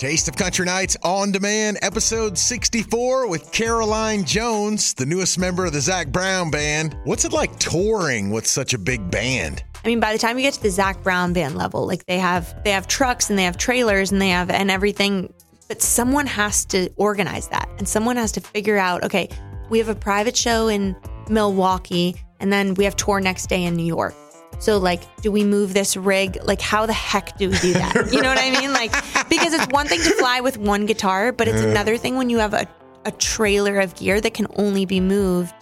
Taste of Country Nights on demand, episode 64 with Caroline Jones, the newest member of the Zac Brown Band. What's it like touring with such a big band? I mean, by the time you get to the Zac Brown Band level, like they have they have trucks and they have trailers and they have and everything, but someone has to organize that and someone has to figure out, okay, we have a private show in Milwaukee and then we have tour next day in New York. So like, do we move this rig? Like, how the heck do we do that? You know what I mean? Like, because it's one thing to fly with one guitar, but it's another thing when you have a, a trailer of gear that can only be moved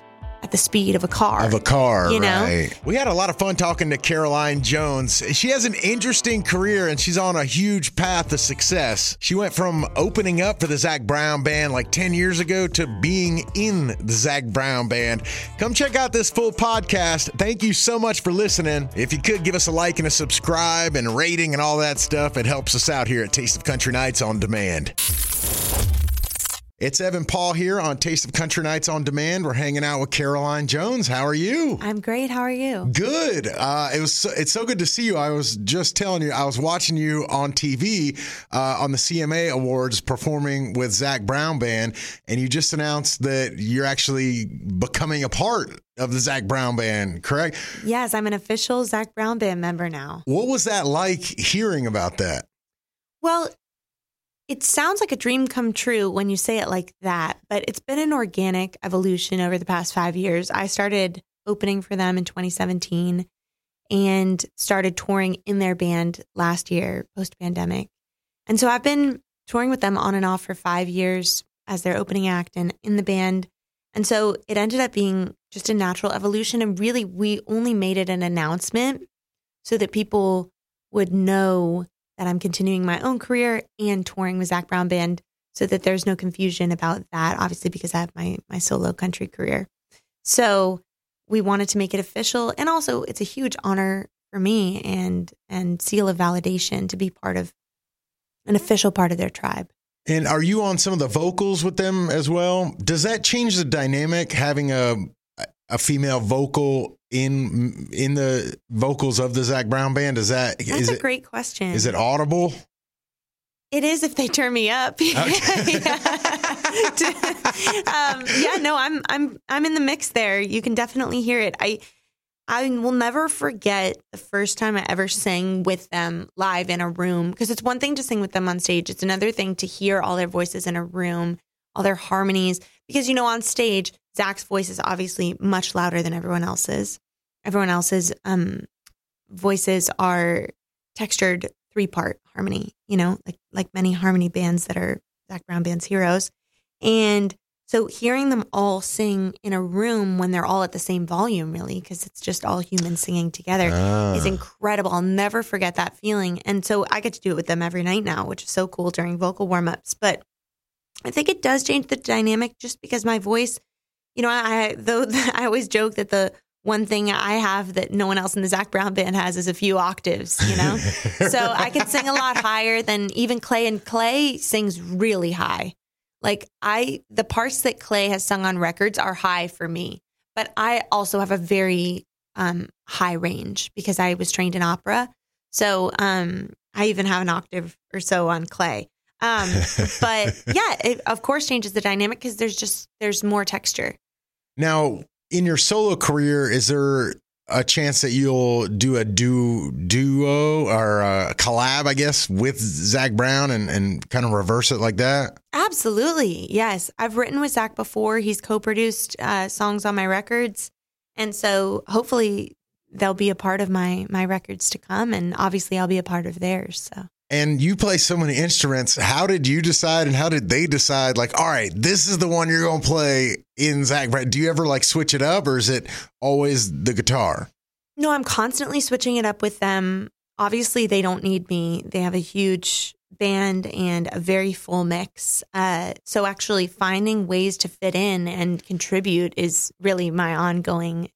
at the speed of a car. Of a car, You know? right. We had a lot of fun talking to Caroline Jones. She has an interesting career and she's on a huge path to success. She went from opening up for the Zac Brown Band like 10 years ago to being in the Zac Brown Band. Come check out this full podcast. Thank you so much for listening. If you could give us a like and a subscribe and rating and all that stuff, it helps us out here at Taste of Country Nights on Demand. It's Evan Paul here on Taste of Country Nights on Demand. We're hanging out with Caroline Jones. How are you? I'm great. How are you? Good. Uh, it was. So, it's so good to see you. I was just telling you. I was watching you on TV uh, on the CMA Awards performing with Zac Brown Band, and you just announced that you're actually becoming a part of the Zac Brown Band. Correct? Yes, I'm an official Zac Brown Band member now. What was that like hearing about that? Well, it sounds like a dream come true when you say it like that, but it's been an organic evolution over the past five years. I started opening for them in 2017 and started touring in their band last year, post pandemic. And so I've been touring with them on and off for five years as their opening act and in the band. And so it ended up being just a natural evolution. And really, we only made it an announcement so that people would know that I'm continuing my own career and touring with Zac Brown Band so that there's no confusion about that, obviously, because I have my, my solo country career. So we wanted to make it official. And also, it's a huge honor for me and, and seal of validation to be part of an official part of their tribe. And are you on some of the vocals with them as well? Does that change the dynamic having a a female vocal in in the vocals of the Zac Brown band? Is that That's is a it great question. is it audible? It is if they turn me up. um, yeah, no, I'm I'm I'm in the mix there. You can definitely hear it. I I will never forget the first time I ever sang with them live in a room because it's one thing to sing with them on stage. It's another thing to hear all their voices in a room, all their harmonies. Because you know, on stage, Zac's voice is obviously much louder than everyone else's. Everyone else's um, voices are textured three part harmony, you know, like like many harmony bands that are Zac Brown Band's heroes. And so hearing them all sing in a room when they're all at the same volume, really, because it's just all humans singing together, Ah. is incredible. I'll never forget that feeling. And so I get to do it with them every night now, which is so cool during vocal warm ups. But I think it does change the dynamic just because my voice, you know, I though I always joke that the one thing I have that no one else in the Zac Brown band has is a few octaves, you know? so I can sing a lot higher than even Clay and Clay sings really high. Like I the parts that Clay has sung on records are high for me. But I also have a very um high range because I was trained in opera. So um I even have an octave or so on Clay. Um but yeah, it of course changes the dynamic because there's just there's more texture. Now, in your solo career, is there a chance that you'll do a du- duo or a collab, I guess, with Zac Brown and, and kind of reverse it like that? Absolutely. Yes. I've written with Zac before. He's co produced uh, songs on my records. And so hopefully they'll be a part of my my records to come. And obviously I'll be a part of theirs. So And you play so many instruments. How did you decide and how did they decide, like, all right, this is the one you're going to play in Zac Brown? Do you ever like switch it up or is it always the guitar? no, I'm constantly switching it up with them. Obviously they don't need me. They have a huge band and a very full mix. Uh, so actually finding ways to fit in and contribute is really my ongoing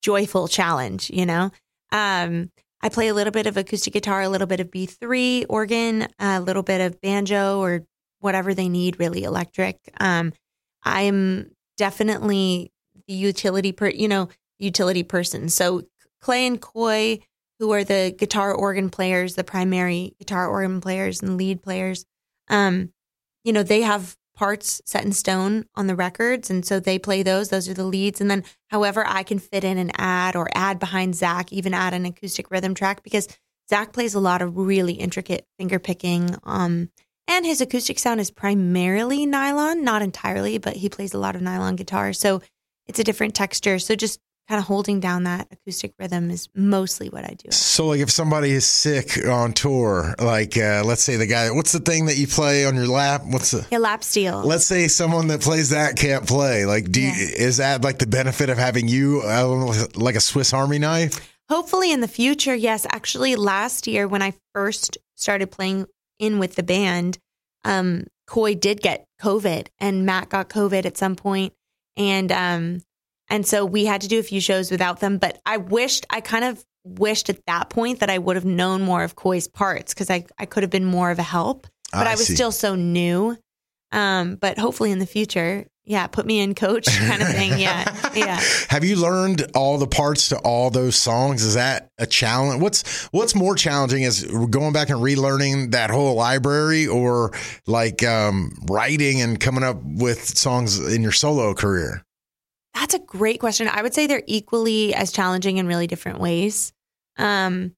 joyful challenge, you know? Um, I play a little bit of acoustic guitar, a little bit of B3 organ, a little bit of banjo or whatever they need, really electric. Um, I'm definitely the utility per, you know, utility person. So Clay and Coy, who are the guitar organ players, the primary guitar organ players and lead players, Um, you know, they have parts set in stone on the records. And so they play those. Those are the leads. And then however I can fit in and add or add behind Zac, even add an acoustic rhythm track because Zac plays a lot of really intricate finger picking. Um, and his acoustic sound is primarily nylon, not entirely, but he plays a lot of nylon guitar. So it's a different texture. So just kind of holding down that acoustic rhythm is mostly what I do. So, like, if somebody is sick on tour, like, uh, let's say the guy, what's the thing that you play on your lap? What's the yeah, lap steel? Let's say someone that plays that can't play. Like, do Yeah. you, is that like the benefit of having you uh, like a Swiss Army knife? Hopefully in the future, yes. Actually, last year when I first started playing in with the band, um, Coy did get COVID and Matt got COVID at some point, and um, and so we had to do a few shows without them. But I wished, I kind of wished at that point that I would have known more of Coy's parts because I I could have been more of a help. But I I, was see. still so new. Um, but hopefully in the future, yeah, put me in coach kind of thing. Yeah, yeah. Have you learned all the parts to all those songs? Is that a challenge? What's what's more challenging is going back and relearning that whole library or like um, writing and coming up with songs in your solo career? That's a great question. I would say they're equally as challenging in really different ways. Um,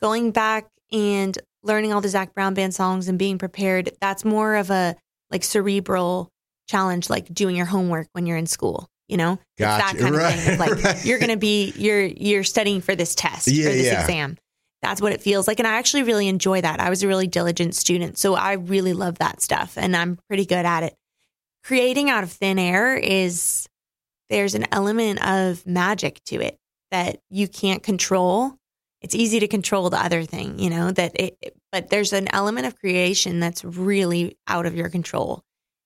going back and learning all the Zac Brown band songs and being prepared, that's more of a like cerebral challenge, like doing your homework when you're in school. You know, Gotcha. that kind Right, of thing. Like right. you're going to be you're you're studying for this test Yeah, or this yeah. exam. That's what it feels like, and I actually really enjoy that. I was a really diligent student, so I really love that stuff, and I'm pretty good at it. Creating out of thin air is there's an element of magic to it that you can't control. It's easy to control the other thing, you know, that it, but there's an element of creation that's really out of your control.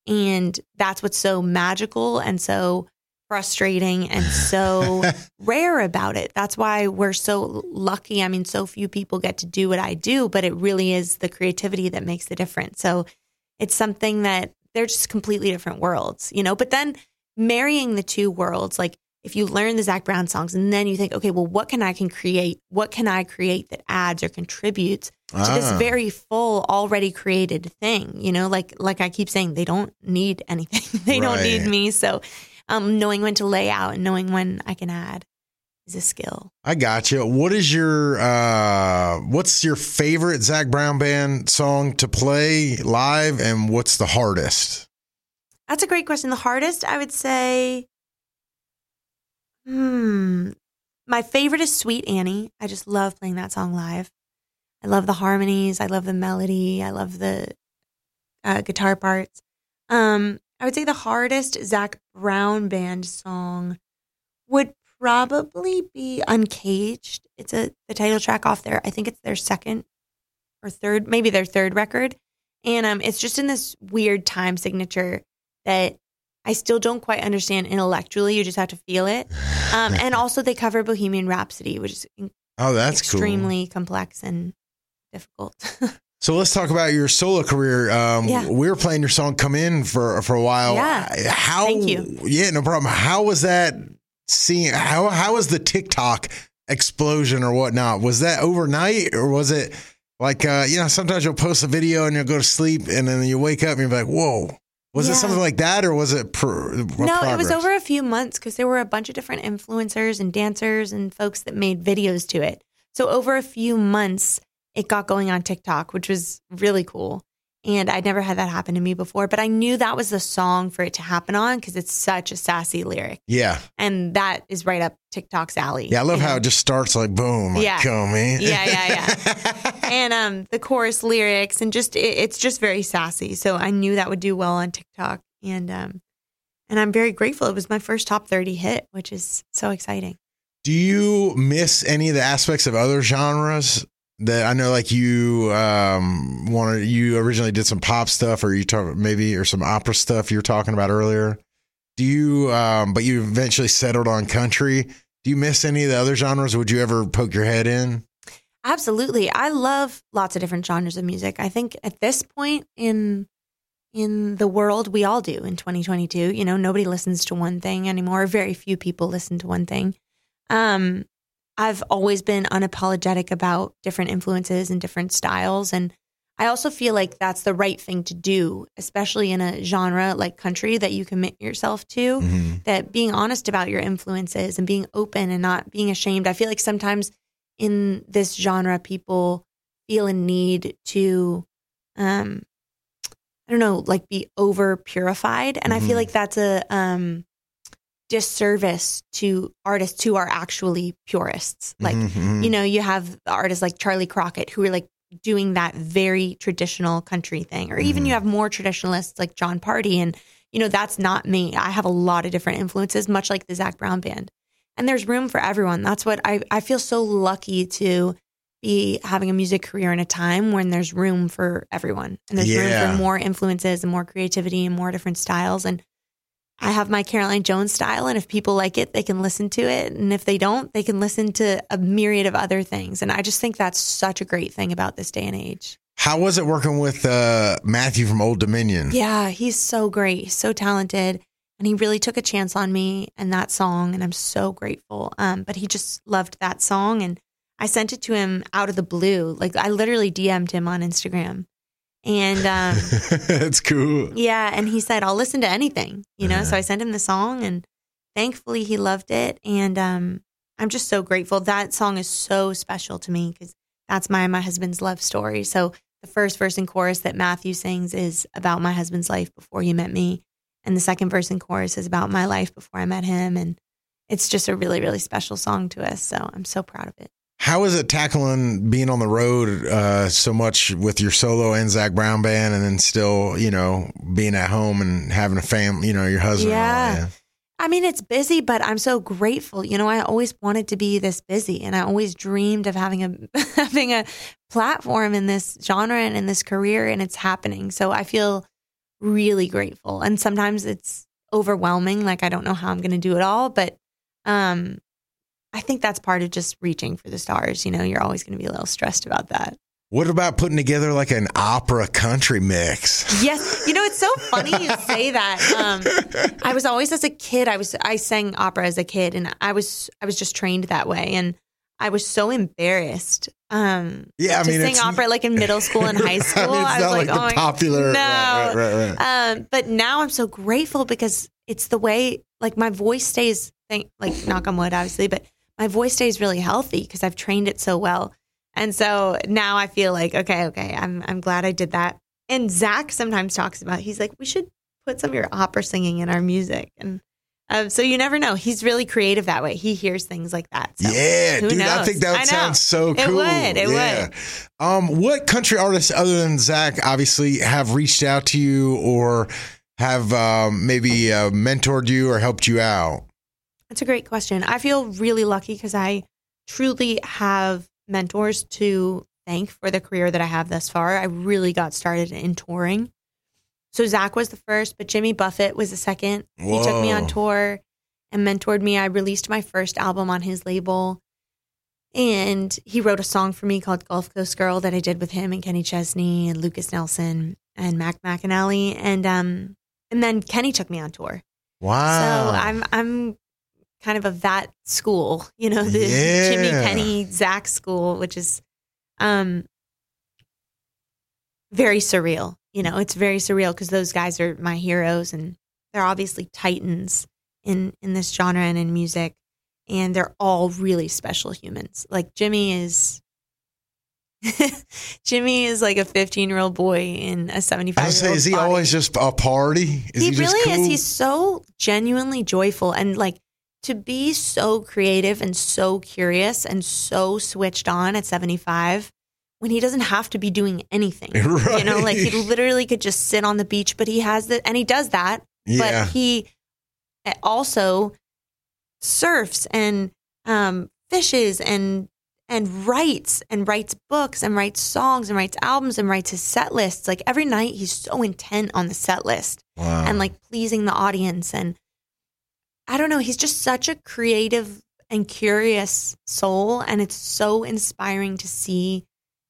And that's what's so magical and so frustrating and so rare about it. That's why we're so lucky. I mean, so few people get to do what I do, but it really is the creativity that makes the difference. So it's something that they're just completely different worlds, you know, but then marrying the two worlds, like if you learn the Zac Brown songs and then you think, okay, well, what can I can create? What can I create that adds or contributes to this Ah. very full, already created thing? You know, like like I keep saying, they don't need anything. they don't need me. So um, knowing when to lay out and knowing when I can add is a skill. I got you. What is your uh what's your favorite Zac Brown band song to play live and what's the hardest? That's a great question. The hardest, I would say, hmm, my favorite is Sweet Annie. I just love playing that song live. I love the harmonies. I love the melody. I love the uh, guitar parts. Um, I would say the hardest Zac Brown band song would probably be Uncaged. It's a the title track off there. I think it's their second or third, maybe their third record. And um, it's just in this weird time signature that I still don't quite understand intellectually. You just have to feel it. Um, and also, they cover Bohemian Rhapsody, which is Oh, that's cool. extremely complex and difficult. So let's talk about your solo career. Um, Yeah. We were playing your song "Come In" for for a while. Yeah. How? Thank you. Yeah, no problem. How was that? Seeing how how was the TikTok explosion or whatnot? Was that overnight or was it like uh, you know? Sometimes you'll post a video and you'll go to sleep and then you wake up and you're like, "Whoa." Was it something like that, or was it? No, it was over a few months because there were a bunch of different influencers and dancers and folks that made videos to it. So over a few months, it got going on TikTok, which was really cool. And I'd never had that happen to me before, but I knew that was the song for it to happen on because it's such a sassy lyric. Yeah, And that is right up TikTok's alley. yeah. I love you how it just starts like boom, like, Yeah. come in. Yeah, yeah, yeah. and um the chorus lyrics and just it, it's just very sassy. So I knew that would do well on TikTok and um and I'm very grateful. It was my first top 30 hit, which is so exciting. Do you miss any of the aspects of other genres that I know, like you um, wanted? You originally did some pop stuff, or you talk maybe or some opera stuff you were talking about earlier. Do you? Um, but you eventually settled on country. Do you miss any of the other genres? Would you ever poke your head in? Absolutely. I love lots of different genres of music. I think at this point in in the world we all do in 2022, you know, nobody listens to one thing anymore. Very few people listen to one thing. Um I've always been unapologetic about different influences and different styles and I also feel like that's the right thing to do, especially in a genre like country that you commit yourself to. Mm-hmm. That being honest about your influences and being open and not being ashamed. I feel like sometimes in this genre, people feel a need to, um, I don't know, like be over purified. And I Mhm. feel like that's a um, disservice to artists who are actually purists. Like, Mhm. you know, you have artists like Charley Crockett who are like doing that very traditional country thing, or even Mhm. you have more traditionalists like Jon Pardi. And, you know, that's not me. I have a lot of different influences, much like the Zac Brown band. And there's room for everyone. That's what I, I feel so lucky to be having a music career in a time when there's room for everyone and there's room for more influences and more creativity and more different styles. And I have my Caroline Jones style, and if people like it, they can listen to it. And if they don't, they can listen to a myriad of other things. And I just think that's such a great thing about this day and age. How was it working with uh, Matthew from Old Dominion? Yeah, he's so great. He's so talented. And he really took a chance on me and that song. And I'm so grateful. Um, but he just loved that song. And I sent it to him out of the blue. Like I literally DM'd him on Instagram. And um, That's cool. Yeah, and he said, "I'll listen to anything," you know. So I sent him the song, and thankfully he loved it. And um, I'm just so grateful. That song is so special to me because that's my my husband's love story. So the first verse and chorus that Matthew sings is about my husband's life before he met me, and the second verse and chorus is about my life before I met him. And it's just a really really special song to us. So I'm so proud of it. How is it tackling being on the road uh, so much with your solo and Zac Brown band, and then still, you know, being at home and having a family, you know, your husband? Yeah. I mean, it's busy, but I'm so grateful. You know, I always wanted to be this busy, and I always dreamed of having a having a platform in this genre and in this career, and it's happening. So I feel really grateful. And sometimes it's overwhelming, like I don't know how I'm going to do it all, but um, I think that's part of just reaching for the stars. You know, you're always going to be a little stressed about that. What about putting together like an opera country mix? Yes, you know it's so funny you say that. Um, I was always as a kid. I was I sang opera as a kid, and I was I was just trained that way, and I was so embarrassed. Um, Yeah, I mean, sing opera like in middle school and high school. I mean, I was not like, like, oh my popular. no. Right, right, right. um, but now I'm so grateful because it's the way like my voice stays. Thank, like knock on wood, obviously, but my voice stays really healthy because I've trained it so well. And so now I feel like okay, okay, I'm I'm glad I did that. And Zac sometimes talks about he's like we should put some of your opera singing in our music, and um, so you never know. He's really creative that way. He hears things like that. So. yeah, dude, I think that would sound so cool. It would, it yeah. Um, what country artists other than Zac obviously have reached out to you or have um, maybe uh, mentored you or helped you out? That's a great question. I feel really lucky because I truly have mentors to thank for the career that I have thus far. I really got started in touring. So Zac was the first, but Jimmy Buffett was the second. He took me on tour and mentored me. I released my first album on his label. And he wrote a song for me called Gulf Coast Girl that I did with him and Kenny Chesney and Lukas Nelson and Mac McAnally. And um and then Kenny took me on tour. Wow. So I'm I'm kind of of that school, you know, the Yeah. Jimmy Kenny Zac school, which is um very surreal. You know, it's very surreal because those guys are my heroes and they're obviously titans in in this genre and in music. And they're all really special humans. Like Jimmy is Jimmy is like a 15 year old boy in a 75 I year old say, is he always just a party? Is he, just really cool? is. He's so genuinely joyful and like to be so creative and so curious and so switched on at 75 when he doesn't have to be doing anything. You know, like he literally could just sit on the beach, but he has that and he does that, yeah. but he also surfs and um, fishes and and writes and writes books and writes songs and writes albums and writes his set lists. Like every night, he's so intent on the set list wow. and like pleasing the audience. And I don't know, he's just such a creative and curious soul. And it's so inspiring to see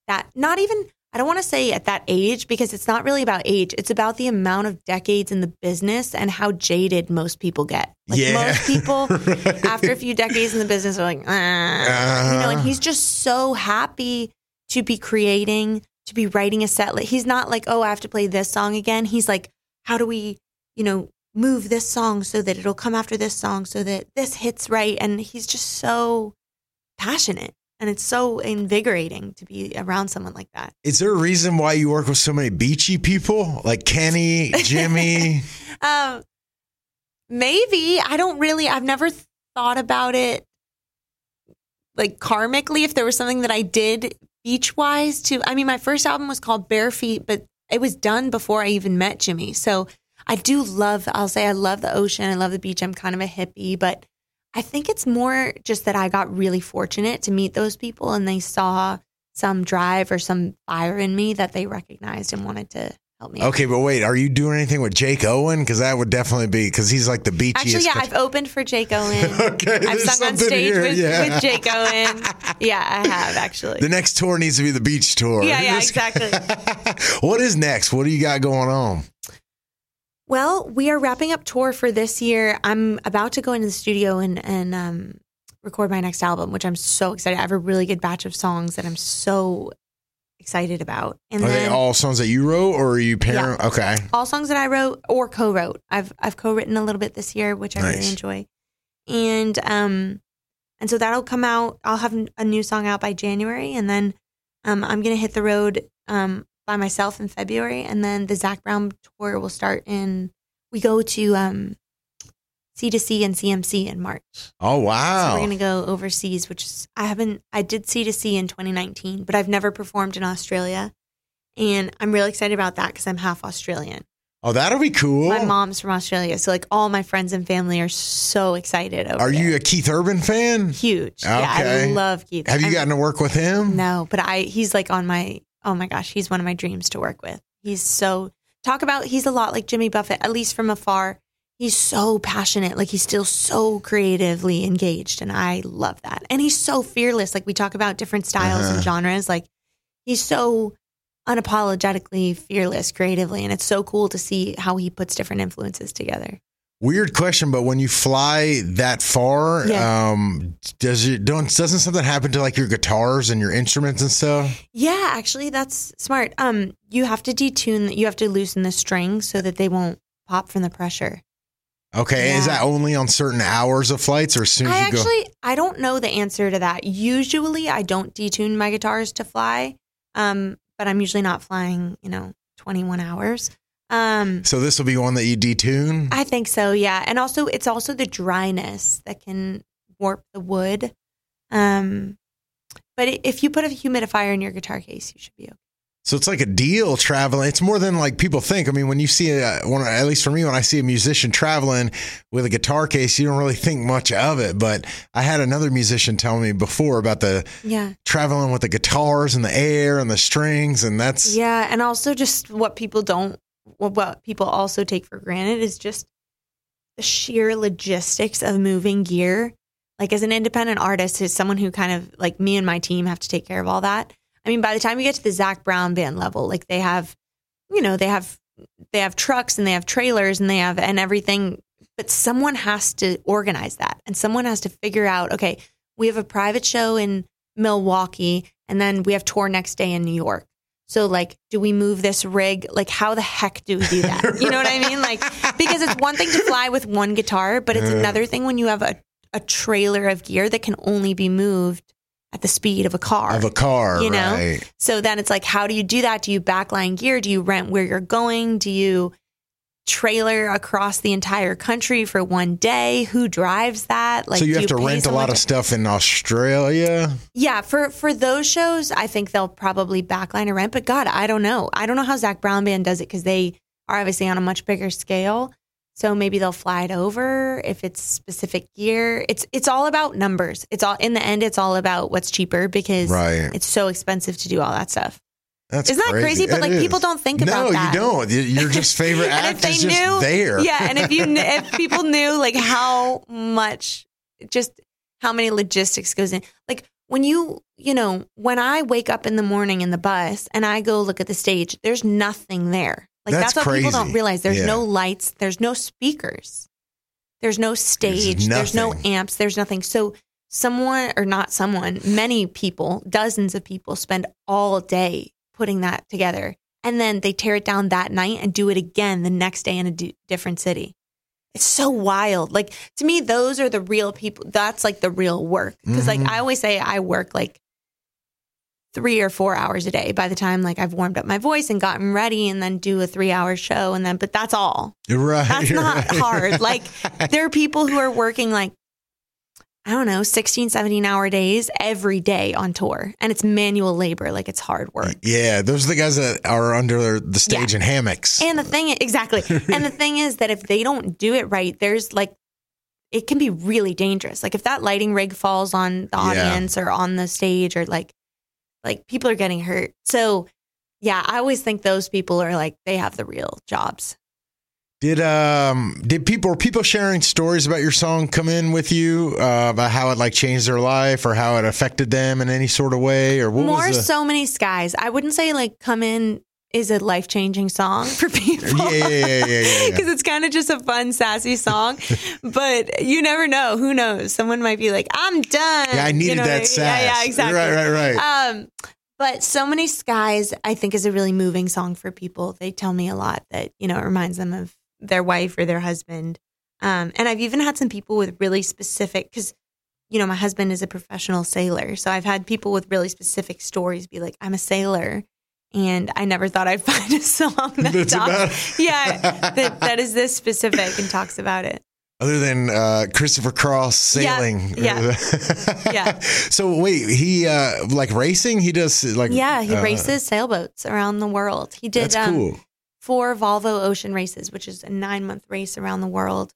that not even, I don't want to say at that age because it's not really about age. It's about the amount of decades in the business and how jaded most people get. Like Yeah. most people, Right. after a few decades in the business, are like, ah, you know, and Uh-huh. he's just so happy to be creating to be writing a set. He's not like, oh, I have to play this song again. He's like, how do we, you know, move this song so that it'll come after this song so that this hits right. And he's just so passionate. And it's so invigorating to be around someone like that. Is there a reason why you work with so many beachy people like Kenny, Jimmy? um, maybe. I don't really, I've never thought about it like karmically if there was something that I did beach wise to I mean my first album was called Bare Feet, but it was done before I even met Jimmy. So I do love I'll say I love the ocean, I love the beach. I'm kind of a hippie, but I think it's more just that I got really fortunate to meet those people and they saw some drive or some fire in me that they recognized and wanted to help me. Okay, but wait, are you doing anything with Jake Owen? Because that would definitely be because he's like the beachiest. Actually, yeah, I've opened for Jake Owen. okay, I've sung on stage here, with, yeah. with Jake Owen. Yeah, I have actually. The next tour needs to be the beach tour. Yeah, yeah, exactly. what is next? What do you got going on? Well, we are wrapping up tour for this year. I'm about to go into the studio and and um, record my next album, which I'm so excited. I have a really good batch of songs that I'm so excited about. And Are then they all songs that you wrote, or are you pairing? Okay, all songs that I wrote or co-wrote. I've I've co-written a little bit this year, which I Nice. really enjoy. And um and so that'll come out. I'll have a new song out by January, and then um I'm gonna hit the road um by myself in February, and then the Zac Brown tour will start in. We go to um C to C and CMC in March. oh So wow, we're gonna go overseas, which is I haven't I did C to C in 2019, but I've never performed in Australia, and I'm really excited about that because I'm half Australian. oh that'll be cool. My mom's from Australia, so like all my friends and family are so excited. Over Are you there. a Keith Urban fan? huge? Yeah, I Okay. love Keith. Have you gotten to work with him? No, but I he's like on my oh my gosh, he's one of my dreams to work with. He's so talk about he's a lot like Jimmy Buffett, at least from afar. He's so passionate, like he's still so creatively engaged, and I love that. And he's so fearless. Like we talk about different styles Uh-huh. and genres, like he's so unapologetically fearless creatively, and it's so cool to see how he puts different influences together. Weird question, but when you fly that far, Yeah. um, does it don't doesn't something happen to like your guitars and your instruments and stuff? Yeah, actually, that's smart. Um, you have to detune. You have to loosen the strings so that they won't pop from the pressure. Okay, is that only on certain hours of flights, or as soon as I you go? actually I don't know the answer to that. Usually I don't detune my guitars to fly. Um, but I'm usually not flying, you know, 21 hours. Um, So this will be one that you detune. I think so, yeah. And also it's also the dryness that can warp the wood. Um, but if you put a humidifier in your guitar case, you should be okay. So it's like a deal traveling. It's more than like people think. I mean, when you see a, one, at least for me, when I see a musician traveling with a guitar case, you don't really think much of it. But I had another musician tell me before about the Yeah. traveling with the guitars and the air and the strings, and that's Yeah, and also just what people don't, what- people also take for granted is just the sheer logistics of moving gear. Like as an independent artist, as someone who kind of like me and my team have to take care of all that. I mean, by the time you get to the Zac Brown band level, like they have, you know, they have they have trucks and they have trailers and they have and everything. But someone has to organize that, and someone has to figure out. Okay, we have a private show in Milwaukee, and then we have tour next day in New York. So, like, do we move this rig? Like, how the heck do we do that? You know what I mean? Like, because it's one thing to fly with one guitar, but it's another thing when you have a, a trailer of gear that can only be moved at the speed of a car. of a car, You know? right? So then it's like, how do you do that? Do you backline gear? Do you rent where you're going? Do you trailer across the entire country for one day? Who drives that? Like, so you have to rent a lot of stuff in Australia. yeah, for for those shows, I think they'll probably backline a rent. But God, I don't know. I don't know how Zac Brown Band does it because they are obviously on a much bigger scale. So maybe they'll fly it over if it's specific gear. It's it's all about numbers. It's all in the end. It's all about what's cheaper because Right. it's so expensive to do all that stuff. That's Isn't that crazy? But It like is. people don't think no, about that. No, you don't. Your just favorite act if they is just knew, there. yeah, and if you kn- if people knew like how much, just how many logistics goes in, like when you you know when I wake up in the morning in the bus and I go look at the stage, there's nothing there. Like That's that's, what people don't realize. There's Yeah. no lights. There's no speakers. There's no stage. There's no amps. There's nothing. So someone or not someone, many people, dozens of people spend all day putting that together. And then they tear it down that night and do it again the next day in a d- different city. It's so wild. Like to me, those are the real people. That's like the real work. because like mm-hmm. I always say, I work like three or four hours a day by the time like I've warmed up my voice and gotten ready and then do a three hour show and then but that's all. Right. That's not right. hard. Like there are people who are working like I don't know, 16, 17 hour days every day on tour. And it's manual labor, like it's hard work. Yeah, those are the guys that are under the stage Yeah. in hammocks. And the thing exactly. and the thing is that if they don't do it right, there's like it can be really dangerous. Like if that lighting rig falls on the Yeah. audience or on the stage or like like people are getting hurt. So yeah, I always think those people are like they have the real jobs. Did um did people were people sharing stories about your song come in with you uh, about how it like changed their life or how it affected them in any sort of way or what More was the, so many skies. I wouldn't say like come in is a life changing song for people. yeah yeah yeah yeah yeah, yeah. because it's kind of just a fun, sassy song. but you never know. Who knows? Someone might be like, "I'm done." Yeah, I You needed know that I mean? sass. Yeah, yeah, exactly. Right, right, right. Um, but so many skies, I think, is a really moving song for people. They tell me a lot that you know it reminds them of their wife or their husband. Um, and I've even had some people with really specific because. You know, my husband is a professional sailor. So I've had people with really specific stories be like, I'm a sailor. And I never thought I'd find a song that That's talks, about- yeah, that, that is this specific and talks about it. Other than uh, Christopher Cross Yeah, sailing. yeah, yeah. So wait, he uh like racing? He does like Yeah, he uh, races sailboats around the world. He did That's um, cool. Four Volvo Ocean races, which is a nine month race around the world.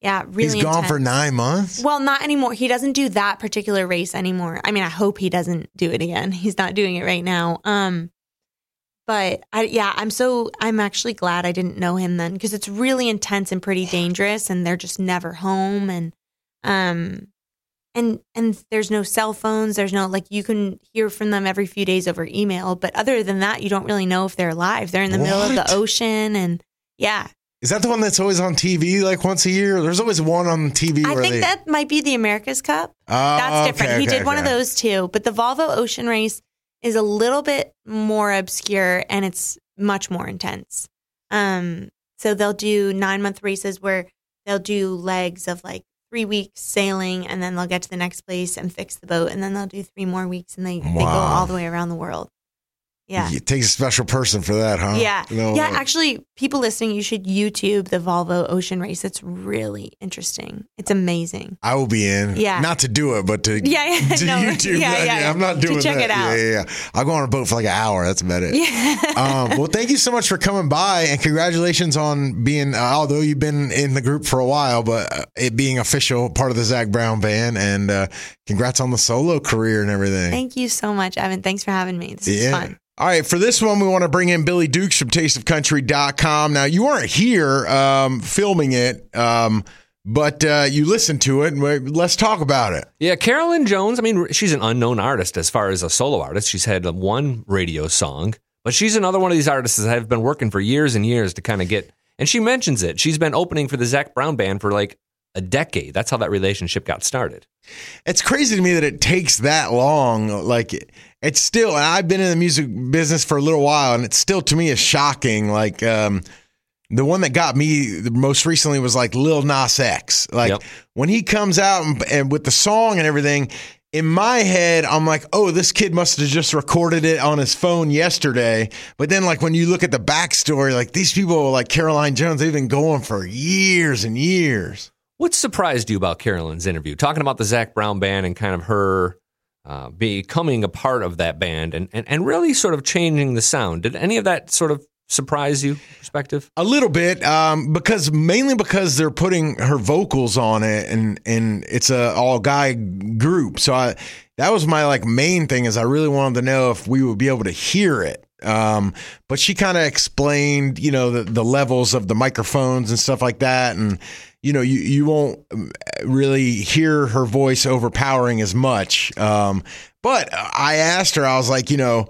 Yeah, really. He's gone for nine months. Well, not anymore. He doesn't do that particular race anymore. I mean, I hope he doesn't do it again. He's not doing it right now. Um, but I, yeah, I'm so I'm actually glad I didn't know him then because it's really intense and pretty dangerous, and they're just never home, and um, and and there's no cell phones. There's no like you can hear from them every few days over email, but other than that, you don't really know if they're alive. They're in the middle of the ocean, and yeah, Is that the one that's always on TV like once a year? There's always one on TV I think they that might be the America's Cup. Oh, That's different. okay, he okay, did one of those too. But the Volvo Ocean Race is a little bit more obscure and it's much more intense. Um, so they'll do nine month races where they'll do legs of like three weeks sailing and then they'll get to the next place and fix the boat and then they'll do three more weeks and they, they go all the way around the world. Yeah. It takes a special person for that, huh? Yeah. No, yeah, uh, actually, people listening, you should YouTube the Volvo Ocean Race. It's really interesting. It's amazing. I will be in. Yeah. Not to do it, but to Yeah, yeah, to no, YouTube. yeah, yeah, yeah. I'm not To doing check that. it out. Yeah, yeah, yeah. I'll go on a boat for like an hour. That's about it. Yeah. um, well, thank you so much for coming by, and congratulations on being. Uh, although you've been in the group for a while, but uh, it being official part of the Zac Brown band, and uh, congrats on the solo career and everything. Thank you so much, Evan. Thanks for having me. This is fun. All right, for this one, we want to bring in Billy Dukes from tasteofcountry.com. Now, you weren't here um, filming it, um, but uh, you listened to it, and let's talk about it. Yeah, Caroline Jones. I mean, she's an unknown artist as far as a solo artist. She's had one radio song, but she's another one of these artists that have been working for years and years to kind of get. And she mentions it. She's been opening for the Zac Brown band for like a decade. That's how that relationship got started. It's crazy to me that it takes that long. Like, it's still, and I've been in the music business for a little while, and it's still to me is shocking. Like, um, the one that got me most recently was like Lil Nas X. Like Yep. when he comes out and, and with the song and everything, in my head, I'm like, oh, this kid must have just recorded it on his phone yesterday. But then, like when you look at the backstory, like these people, like Caroline Jones, they've been going for years and years. What surprised you about Caroline's interview? Talking about the Zac Brown band and kind of her uh, becoming a part of that band and, and, and really sort of changing the sound. Did any of that sort of surprise you, perspective? A little bit, um, because mainly because they're putting her vocals on it, and and it's a all guy group. So I, that was my like main thing is I really wanted to know if we would be able to hear it. Um, but she kind of explained, you know, the, the levels of the microphones and stuff like that, and you know, you you won't um, really hear her voice overpowering as much. Um, but I asked her, I was like, you know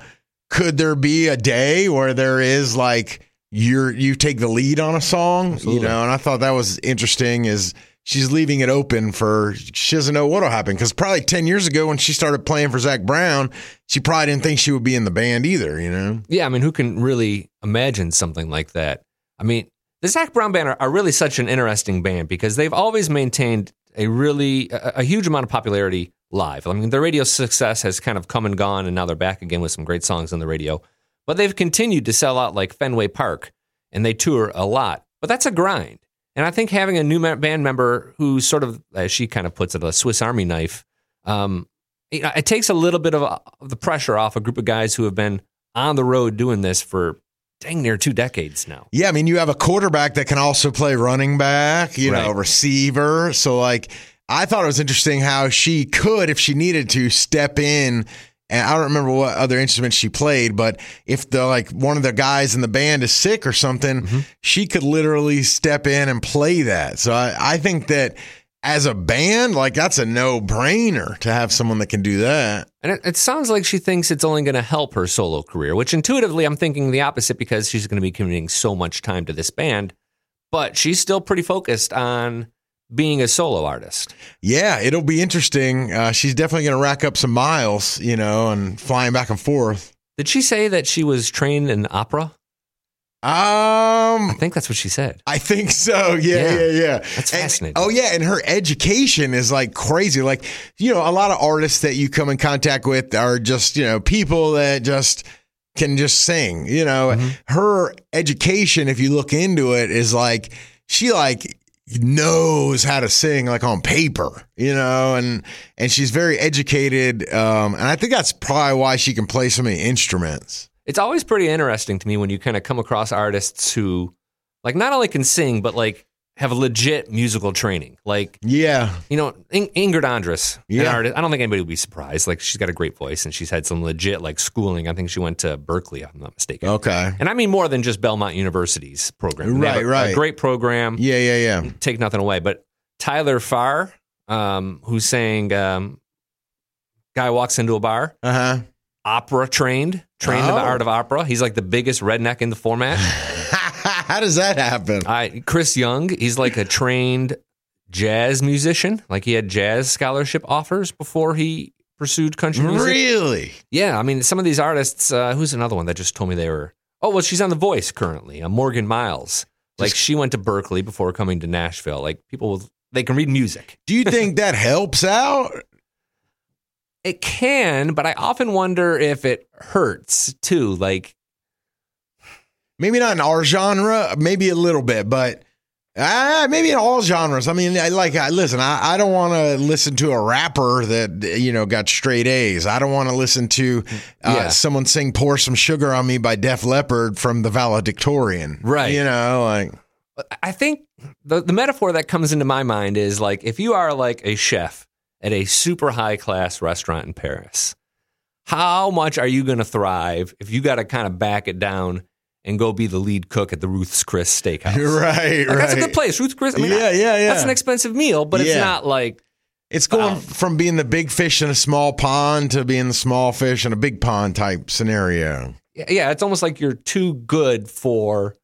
could there be a day where there is like you're you take the lead on a song Absolutely. you know and i thought that was interesting is she's leaving it open for she doesn't know what'll happen because probably 10 years ago when she started playing for Zac Brown, she probably didn't think she would be in the band either, you know? Yeah, I mean, who can really imagine something like that? I mean, the Zac Brown band are, are really such an interesting band because they've always maintained a really a, a huge amount of popularity live. I mean, their radio success has kind of come and gone, and now they're back again with some great songs on the radio. But they've continued to sell out like Fenway Park, and they tour a lot. But that's a grind. And I think having a new band member who's sort of, as she kind of puts it, a Swiss Army knife, um, it, it takes a little bit of the pressure off a group of guys who have been on the road doing this for dang near two decades now. Yeah, I mean, you have a quarterback that can also play running back, you know, receiver. So, like, I thought it was interesting how she could, if she needed to, step in. And I don't remember what other instruments she played, but if the like one of the guys in the band is sick or something, Mm-hmm. she could literally step in and play that. So I, I think that as a band, like that's a no brainer to have someone that can do that. And it, it sounds like she thinks it's only going to help her solo career, which intuitively I'm thinking the opposite because she's going to be committing so much time to this band. But she's still pretty focused on being a solo artist. Yeah, it'll be interesting. Uh, she's definitely going to rack up some miles, you know, and flying back and forth. Did she say that she was trained in opera? Um, I think that's what she said. I think so. Yeah, Yeah. yeah, yeah. That's And- fascinating. oh, yeah. And her education is like crazy. Like, you know, a lot of artists that you come in contact with are just, you know, people that just can just sing. You know, Mm-hmm. her education, if you look into it, is like, she like, knows how to sing like on paper you know and and she's very educated um and i think that's probably why she can play so many instruments It's always pretty interesting to me when you kind of come across artists who, like, not only can sing, but like have a legit musical training. Like, yeah you know, In- Ingrid Andress, an Yeah. artist. I don't think anybody would be surprised. Like, she's got a great voice and she's had some legit like schooling. I think she went to Berklee, if I'm not mistaken. okay And I mean more than just Belmont University's program. Right, a- right. A great program. yeah yeah yeah Take nothing away. But Tyler Farr, um, who's saying, um, guy walks into a bar, uh-huh opera trained, trained in the Oh. art of opera. He's like the biggest redneck in the format. how does that happen I Chris Young, he's like a trained jazz musician. Like he had jazz scholarship offers before he pursued country music. really Yeah, I mean, some of these artists. Uh, who's another one that just told me they were? Oh, well, she's on The Voice currently. Uh, Morgan Myles. Like she went to Berklee before coming to Nashville. Like people, will- they can read music. Do you think that helps out? It can, but I often wonder if it hurts too. Like Maybe not in our genre, maybe a little bit, but uh, maybe in all genres. I mean, I, like, I, listen, I, I don't want to listen to a rapper that you know got straight A's. I don't want to listen to uh, Yeah. someone sing "Pour Some Sugar on Me" by Def Leppard from the valedictorian. Right. You know, like I think the the metaphor that comes into my mind is like if you are like a chef at a super high class restaurant in Paris, how much are you going to thrive if you got to kind of back it down and go be the lead cook at the Ruth's Chris Steakhouse? right, Like, right. That's a good place, Ruth's Chris. I mean, yeah, yeah, yeah. That's an expensive meal, but it's not like It's going Wow. from being the big fish in a small pond to being the small fish in a big pond type scenario. yeah, it's almost like you're too good for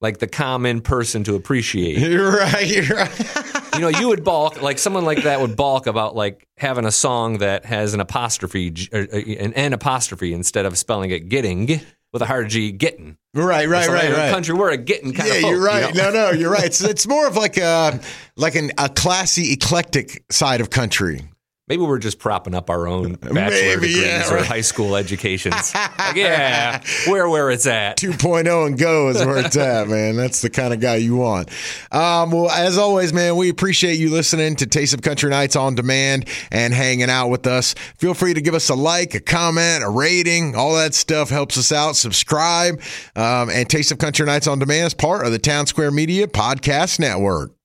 like the common person to appreciate. You're right. You're right. You know, you would balk like someone like that would balk about like having a song that has an apostrophe, or, uh, an N apostrophe instead of spelling it getting with a hard G, getting. right, right, right, like, in a right. Country, we're a getting kind yeah, of. folk, you're right. you know? No, no, you're right. It's, it's more of like a like an, a classy, eclectic side of country. Maybe we're just propping up our own bachelor Maybe, degrees yeah, or high school educations. like, yeah, where where it's at. 2.0 and go is where it's at, man. That's the kind of guy you want. Um, well, as always, man, we appreciate you listening to Taste of Country Nights on demand and hanging out with us. Feel free to give us a like, a comment, a rating. All that stuff helps us out. Subscribe. Um, and Taste of Country Nights on demand is part of the Town Square Media Podcast Network.